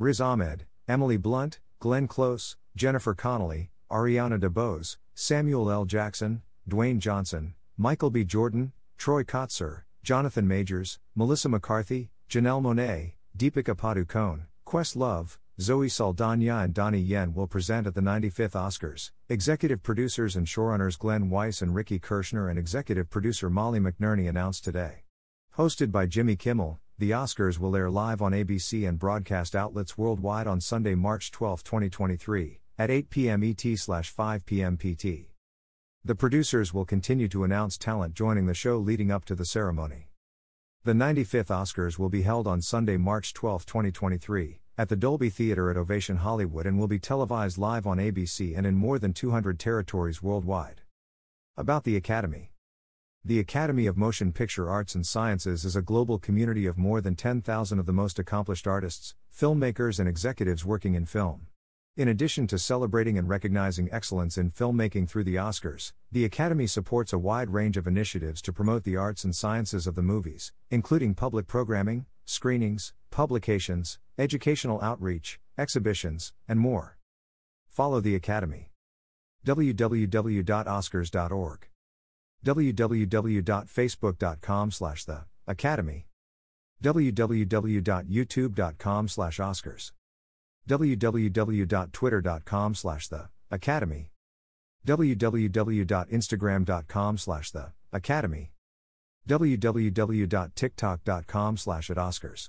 Riz Ahmed, Emily Blunt, Glenn Close, Jennifer Connelly, Ariana DeBose, Samuel L. Jackson, Dwayne Johnson, Michael B. Jordan, Troy Kotsur, Jonathan Majors, Melissa McCarthy, Janelle Monáe, Deepika Padukone, Questlove, Zoe Saldana, and Donnie Yen will present at the 95th Oscars. Executive producers and showrunners Glenn Weiss and Ricky Kirschner and executive producer Molly McNerney announced today. Hosted by Jimmy Kimmel, the Oscars will air live on ABC and broadcast outlets worldwide on Sunday, March 12, 2023, at 8 p.m. ET/5 p.m. PT. The producers will continue to announce talent joining the show leading up to the ceremony. The 95th Oscars will be held on Sunday, March 12, 2023, at the Dolby Theater at Ovation Hollywood and will be televised live on ABC and in more than 200 territories worldwide. About the Academy The Academy of Motion Picture Arts and Sciences is a global community of more than 10,000 of the most accomplished artists, filmmakers, and executives working in film. In addition to celebrating and recognizing excellence in filmmaking through the Oscars, the Academy supports a wide range of initiatives to promote the arts and sciences of the movies, including public programming, screenings, publications, educational outreach, exhibitions, and more. Follow the Academy. www.oscars.org www.facebook.com slash the academy www.youtube.com slash oscars www.twitter.com slash the academy www.instagram.com slash the academy www.tiktok.com slash at oscars